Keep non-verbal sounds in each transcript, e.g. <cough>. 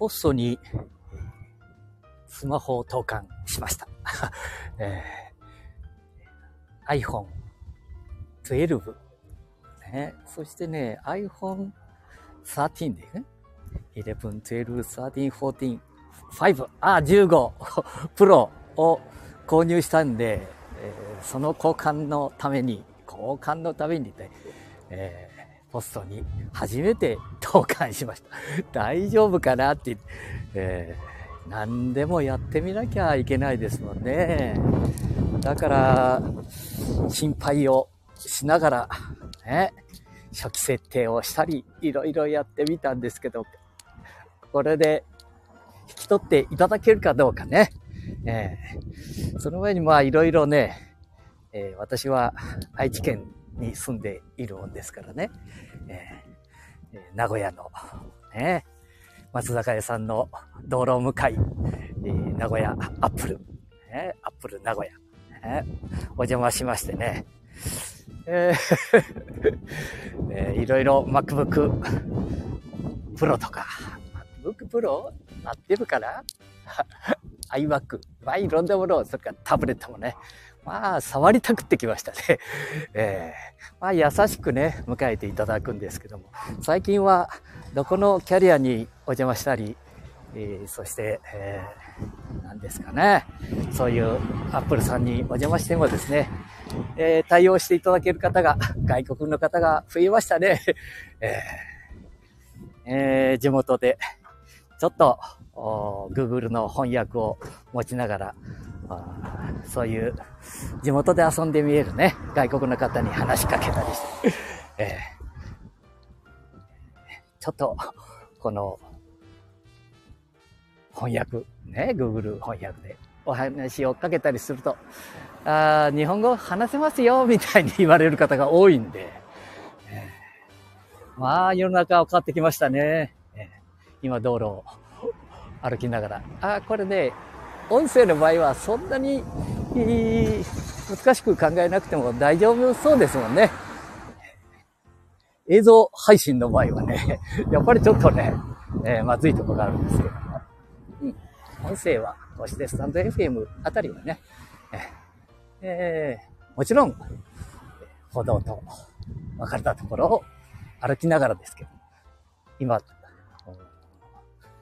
ポストにスマホを投函しました。<laughs> えー、iPhone 12、ね。そしてね、iPhone 13でね。11、12、13、14、5、あ、15、<laughs> プロを購入したんで、えー、その交換のために、交換のためにね、えー、ポストに初めて投函しました。<laughs> 大丈夫かなって、えー、何でもやってみなきゃいけないですもんね。だから、心配をしながら、ね、初期設定をしたり、いろいろやってみたんですけど、これで引き取っていただけるかどうかね。えー、その上にまあいろいろね、えー、私は愛知県に住んでいるもんですからね、えー、名古屋の、ね、松坂屋さんの道路向かい、えー、名古屋アップル、ね、アップル名古屋、ね、お邪魔しましてね、えー <laughs> えー、いろいろ MacBook Pro とか、MacBook Pro? なってるかな <laughs> ?iMac。まあいろんなものを、それからタブレットもね、まあ触りたくってきましたね。<laughs> えー、まあ優しくね、迎えていただくんですけども、最近はどこのキャリアにお邪魔したり、えー、そして、えー、何ですかね、そういうアップルさんにお邪魔してもですね、えー、対応していただける方が、外国の方が増えましたね。<laughs> えーえー、地元で、ちょっと、Google の翻訳を持ちながら、そういう地元で遊んでみえるね、外国の方に話しかけたりして、えー、ちょっと、この、翻訳、ね、Google 翻訳でお話をかけたりすると、あ日本語話せますよ、みたいに言われる方が多いんで、えー、まあ、世の中は変わってきましたね。えー、今、道路を歩きながら。あこれね、音声の場合はそんなに難しく考えなくても大丈夫そうですもんね。映像配信の場合はね、<laughs> やっぱりちょっとね、えー、まずいとこがあるんですけども。うん。音声は、こうしてスタンド FM あたりはね、えー、もちろん、歩道と分かれたところを歩きながらですけど、今、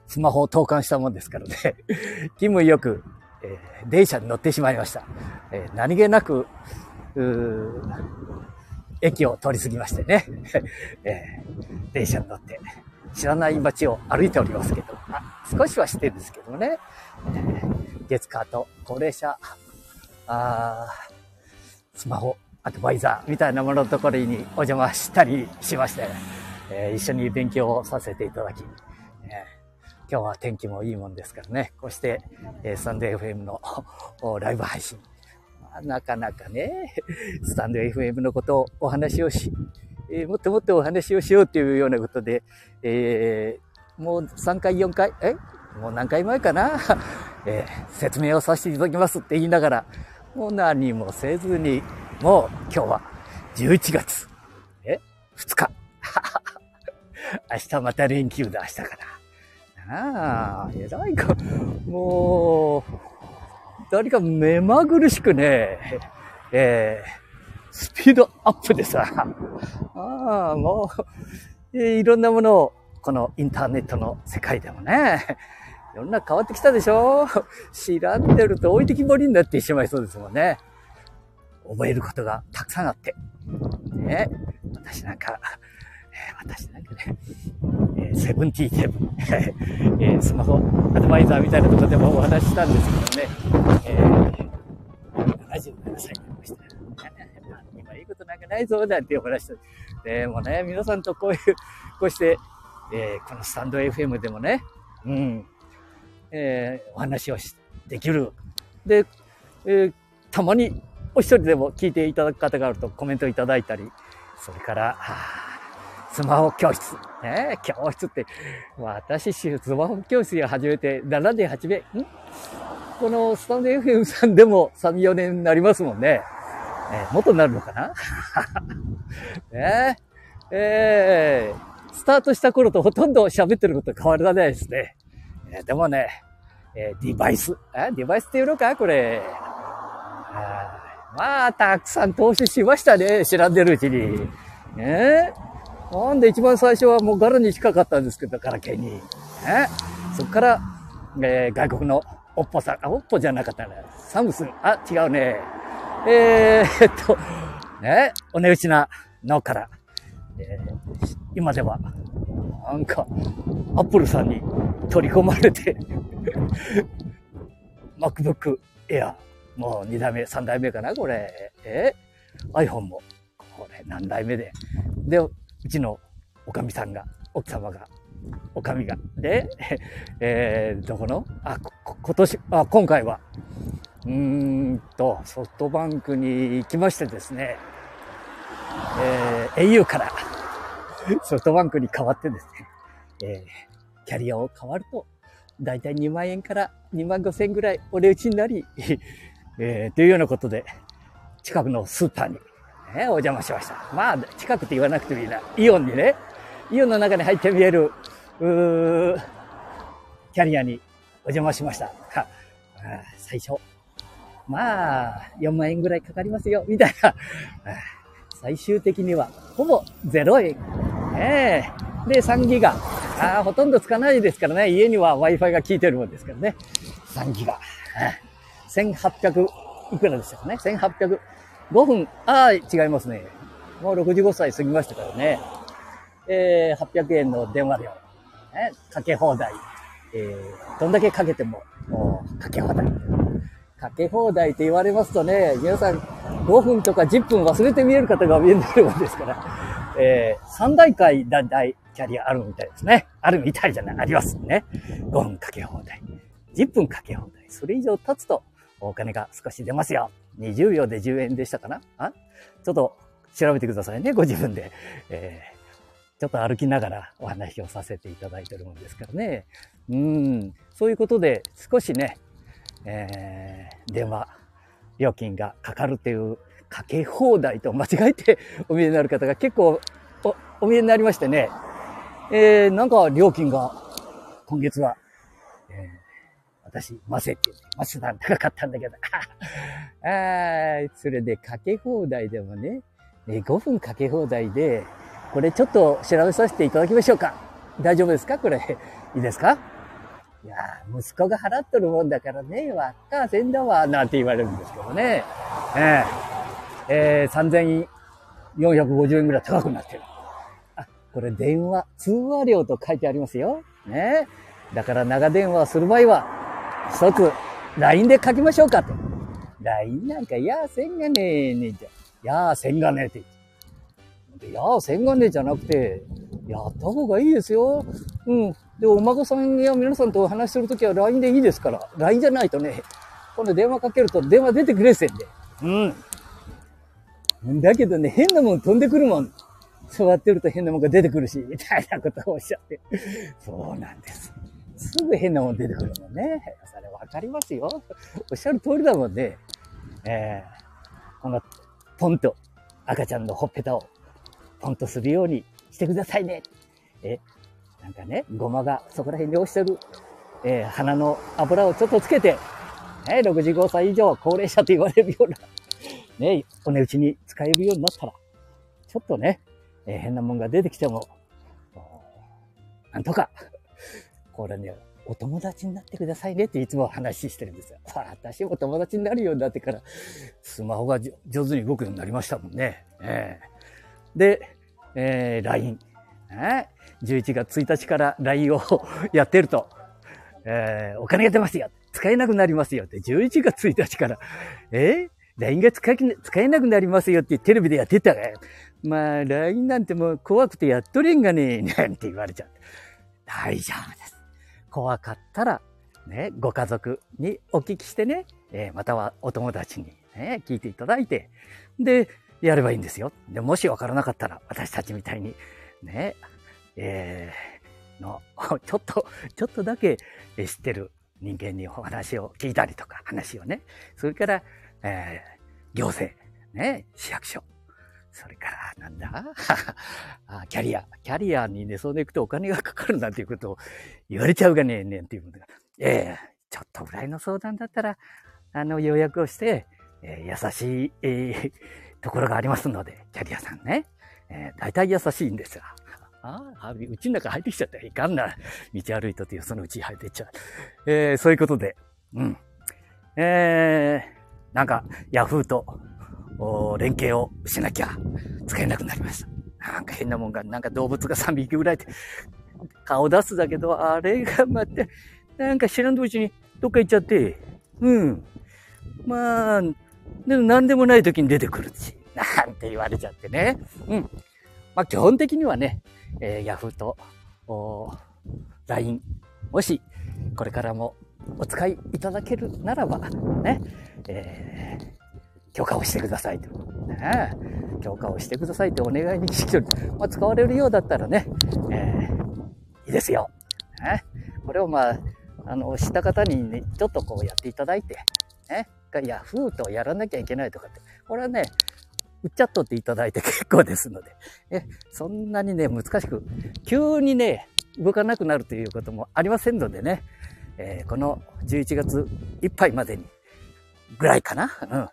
スマホを投函したもんですからね、<laughs> 気分よく、えー、電車に乗ってしまいました。えー、何気なく、駅を通り過ぎましてね、<laughs> えー、電車に乗って、知らない街を歩いておりますけど、少しは知ってるんですけどもね、えー、月カート、高齢者、あスマホ、アドバイザーみたいなもののところにお邪魔したりしまして、えー、一緒に勉強をさせていただき、今日は天気もいいもんですからね、こうして、えー、スタンド FM の <laughs> ライブ配信、まあ、なかなかね、スタンド FM のことをお話をし、えー、もっともっとお話をしようというようなことで、えー、もう3回、4回、え？もう何回前かな、<laughs> えー、説明をさせていただきますって言いながら、もう何もせずに、もう今日は11月、え ?2 日。<laughs> 明日また連休だ、明日から。ああ、偉いか。もう、誰か目まぐるしくね、えー、スピードアップでさ、ああ、もう、いろんなものを、このインターネットの世界でもね、世の中変わってきたでしょ知らんでると置いてきぼりになってしまいそうですもんね。覚えることがたくさんあって。ね。私なんか、私なんかね、え、セブンティーセブン、<laughs> えー、スマホアドバイザーみたいなとこでもお話ししたんですけどね、えー、77歳になりました。今いいことなんかないぞ、なんてお話した。<laughs> でもね、皆さんとこういう、こうして、えー、このスタンド FM でもね、うん、えー、お話をできる。で、えー、たまにお一人でも聞いていただく方があるとコメントいただいたり、それから、スマホ教室。ね教室って、私、スマホ教室を始めて7年8名、ん？このスタンド FM さんでも3、4年になりますもんね。えー、元になるのかな？ね <laughs> ええー、スタートした頃とほとんど喋ってること変わらないですね。えでもね、えデバイス、えデバイスっていうのかこれ。まあ、たくさん投資しましたね。知らんでるうちに。えなんで一番最初はもうガラに近かったんですけど、ガラケーに。え？そっから、えー、外国のオッポさん、あ、オッポじゃなかったね。サムスン、あ、違うね。えー、っと、ね、お値打ちなのから、えー、今では、なんか、アップルさんに取り込まれて <laughs> MacBook Air、もう2代目、3代目かな、これ。え ?iPhone も、これ何代目で。で、うちのおかみさんが、奥様が、おかみが。で、<laughs> えー、どこのあ、今年、あ、今回は、うーんと、ソフトバンクに行きましてですね、えー、au からソフトバンクに変わってですね、えー、キャリアを変わると、だいたい2万円から2万5千円ぐらいお値打ちになり、<laughs> えー、というようなことで、近くのスーパーに、ね、お邪魔しました。まあ、近くって言わなくてもいいな。イオンにね、イオンの中に入って見える、うーキャリアにお邪魔しました。最初、まあ、4万円ぐらいかかりますよ、みたいな。最終的には、ほぼ0円。ええで、3ギガ。あほとんどつかないですからね。家には Wi-Fi が効いてるもんですからね。3ギガ。1800いくらでしたかね。1800。5分。ああ、違いますね。もう65歳過ぎましたからね。えー、800円の電話料。ね、かけ放題。えー、どんだけかけても、も、かけ放題。かけ放題って言われますとね、皆さん5分とか10分忘れて見える方が見えるもんですから、えー、3大会だいたいキャリアあるみたいですね。あるみたいじゃない、ありますね。5分かけ放題。10分かけ放題。それ以上経つとお金が少し出ますよ。20秒で10円でしたかな？あ？ちょっと調べてくださいね、ご自分で。えー、ちょっと歩きながらお話をさせていただいてるもんですからね。うん、そういうことで少しね、えー、電話料金がかかるっていうかけ放題と間違えてお見えになる方が結構おお見えになりましてね、えー、なんか料金が今月は、私、マセって言って、マセさん高かったんだけど、<laughs> ああそれでかけ放題でもね、5分かけ放題で、これちょっと調べさせていただきましょうか。大丈夫ですか？これ、<laughs> いいですか？いや息子が払っとるもんだからね、わっかせんだわ、なんて言われるんですけどね。えー、えー、3450円ぐらい高くなってる。あ、これ電話、通話料と書いてありますよ。ね。だから長電話する場合は、一つ、LINE で書きましょうかと。LINE なんか、いやせんがねえねえじゃ。いやせんがねえって言って。いやせんがねえじゃなくて、やった方がいいですよ。うん。で、お孫さんや皆さんとお話しするときは LINE でいいですから。LINE じゃないとね、今度電話かけると電話出てくれせんで。うん。だけどね、変なもん飛んでくるもん。座ってると変なもんが出てくるし、みたいなことをおっしゃって。そうなんです。すぐ変なもん出てくるもんね。それわかりますよ。おっしゃる通りだもんね。えー、この、ポンと赤ちゃんのほっぺたをポンとするようにしてくださいね。え、なんかね、ごまがそこら辺に落ちてる、えー、鼻の油をちょっとつけて、ね、65歳以上高齢者と言われるような、<laughs> ね、お値打ちに使えるようになったら、ちょっとね、えー、変なもんが出てきても、なんとか、これね、お友達になってくださいねっていつも話してるんですよ。<laughs> 私も友達になるようになってから、スマホが上手に動くようになりましたもんね。えー、で、えー、LINE。え11月1日から LINE をやってると、えー、お金が出ますよ。使えなくなりますよって、11月1日から、えー、LINE が使えなくなりますよってテレビでやってたら、まあ、LINE なんてもう怖くてやっとれんがね、なんて言われちゃう。大丈夫です。怖かったら、ね、ご家族にお聞きしてね、えー、またはお友達にね、聞いていただいて、で、やればいいんですよ。で、もしわからなかったら、私たちみたいに、ね、えー、の、<laughs> ちょっと、ちょっとだけ知ってる人間にお話を聞いたりとか、話をね。それから、えー、行政、ね、市役所、それから、なんだ？<laughs> あキャリア。キャリアにね、そうで行くとお金がかかるなんていうことを言われちゃうがねえねんっていうことが。ええ、ちょっとぐらいの相談だったら、あの、予約をして、えー、優しい、えー、ところがありますので、キャリアさんね。えー、大体優しいんですよ。ああ、うちの中入ってきちゃったらいかんな。道歩いたとってそのうち入ってっちゃう。えー、そういうことで、うん。えー、なんか、ヤフーと、連携をしなきゃ使えなくなりました。なんか変なもんが、なんか動物が3匹ぐらいで顔出すだけど、あれがまた、なんか知らんとうちにどっか行っちゃって、うん。まあ、でも何でもない時に出てくるし、なんて言われちゃってね。うん。まあ基本的にはね、えー、ヤフーと、お LINE、もし、これからもお使いいただけるならば、ね、えー、許可をしてくださいと。ね、許可をしてくださいってお願いに来てる。まあ、使われるようだったらね、えー、いいですよ。ね、これをまあ、あの、知った方にね、ちょっとこうやっていただいて、ね、ヤフーとやらなきゃいけないとかって、これはね、売っちゃっとっていただいて <laughs> 結構ですので、え、そんなにね、難しく、急にね、動かなくなるということもありませんのでね、えー、この11月いっぱいまでに、ぐらいかな。うん。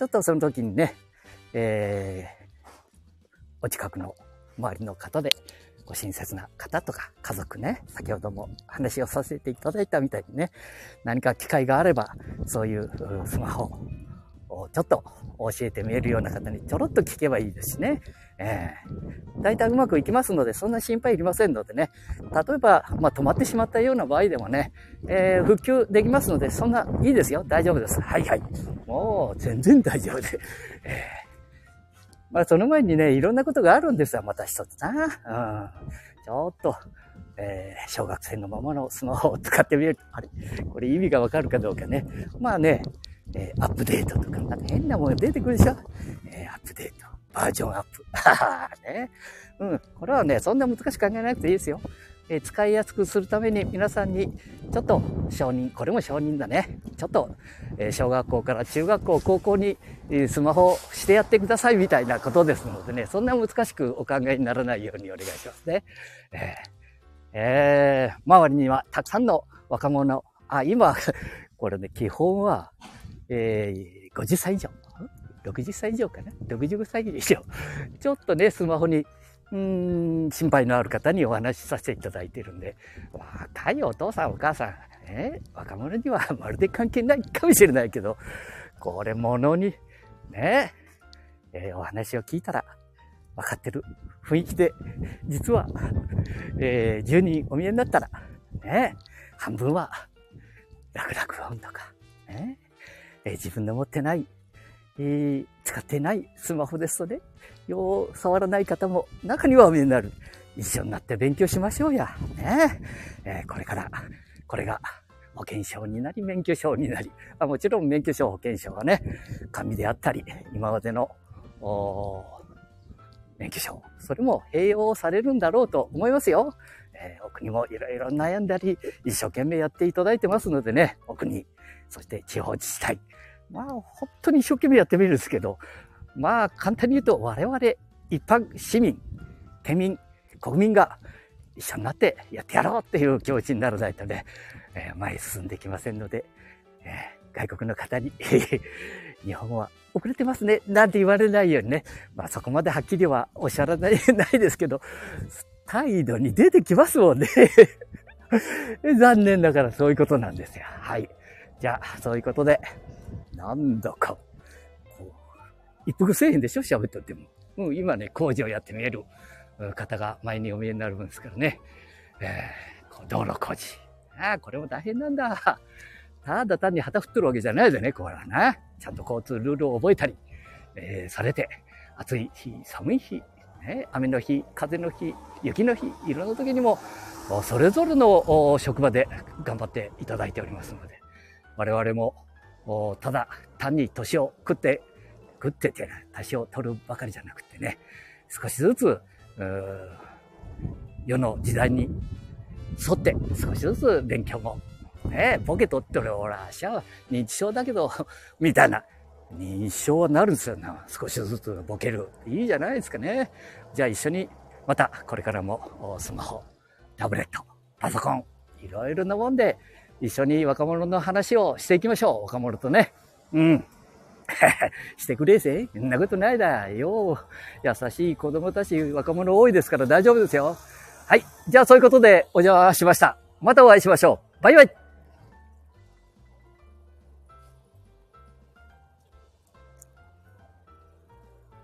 ちょっとその時にね、えー、お近くの周りの方で、ご親切な方とか家族ね、先ほども話をさせていただいたみたいにね、何か機会があれば、そういうスマホちょっと教えてみえるような方にちょろっと聞けばいいですしね。えー、大体うまくいきますので、そんな心配いりませんのでね。例えば、まあ、止まってしまったような場合でもね、えー、復旧できますので、そんないいですよ。大丈夫です。はいはい。もう、全然大丈夫で。えー、まあ、その前にね、いろんなことがあるんですよ。また一つな。うん。ちょっと、えー、小学生のままのスマホを使ってみる。あれこれ意味がわかるかどうかね。まあね、えー、アップデートとか、なんか変なもの出てくるでしょえー、アップデート。バージョンアップ。は <laughs> はね。うん。これはね、そんな難しく考えなくていいですよ。えー、使いやすくするために皆さんにちょっと承認、これも承認だね。ちょっと、え、小学校から中学校、高校に、え、スマホしてやってくださいみたいなことですのでね、そんな難しくお考えにならないようにお願いしますね。え、えー、周りにはたくさんの若者、あ、今、<laughs> これね、基本は、えー、50歳以上。60歳以上かな ?65 歳以上。ちょっとね、スマホに、うん、心配のある方にお話しさせていただいてるんで、若いお父さんお母さん、ね、若者にはまるで関係ないかもしれないけど、これ物に、ね、えー、お話を聞いたら分かってる。雰囲気で、実は、えー、10人お見えになったら、ね、半分は楽々音とか、ね、えー、自分の持ってない、えー、使ってないスマホですとね、よう触らない方も中にはお見えになる。一緒になって勉強しましょうや。ねえー、これから、これが保険証になり、免許証になり、あもちろん免許証、保険証はね、紙であったり、今までの、免許証、それも併用されるんだろうと思いますよ。えー、お国もいろいろ悩んだり、一生懸命やっていただいてますのでね、お国、そして地方自治体。まあ、本当に一生懸命やってみるんですけど、まあ、簡単に言うと、我々、一般市民、県民、国民が一緒になってやってやろうっていう気持ちにならないとね、えー、前進んできませんので、えー、外国の方に <laughs> 日本は遅れてますね、なんて言われないようにね、まあそこまではっきりはおっしゃらない <laughs> ないですけど、態度に出てきますもんね <laughs> 残念だからそういうことなんですよ。はい。じゃあ、そういうことで、なんだか、一服せえへんでしょ？喋っとっても。うん、今ね、工事をやって見える方が前にお見えになるんですからね。えー、道路工事。ああ、これも大変なんだ。ただ単に旗振ってるわけじゃないでね、これはな。ちゃんと交通ルールを覚えたり、えー、されて、暑い日、寒い日、ね、雨の日、風の日、雪の日、いろんな時にも、それぞれの職場で頑張っていただいておりますので、我々も、ただ単に年を食って、食ってって、年を取るばかりじゃなくてね、少しずつ、世の時代に沿って少しずつ勉強も、ね、ボケ取ってる、ほら、しゃ認知症だけど、みたいな、認証はなるんですよな。少しずつボケる。いいじゃないですかね。じゃあ一緒に、またこれからもスマホ、タブレット、パソコン、いろいろなもんで一緒に若者の話をしていきましょう。若者とね。うん。<laughs> してくれぜ。そんなことないだよ。優しい子供たち、若者多いですから大丈夫ですよ。はい。じゃあそういうことでお邪魔しました。またお会いしましょう。バイバイ。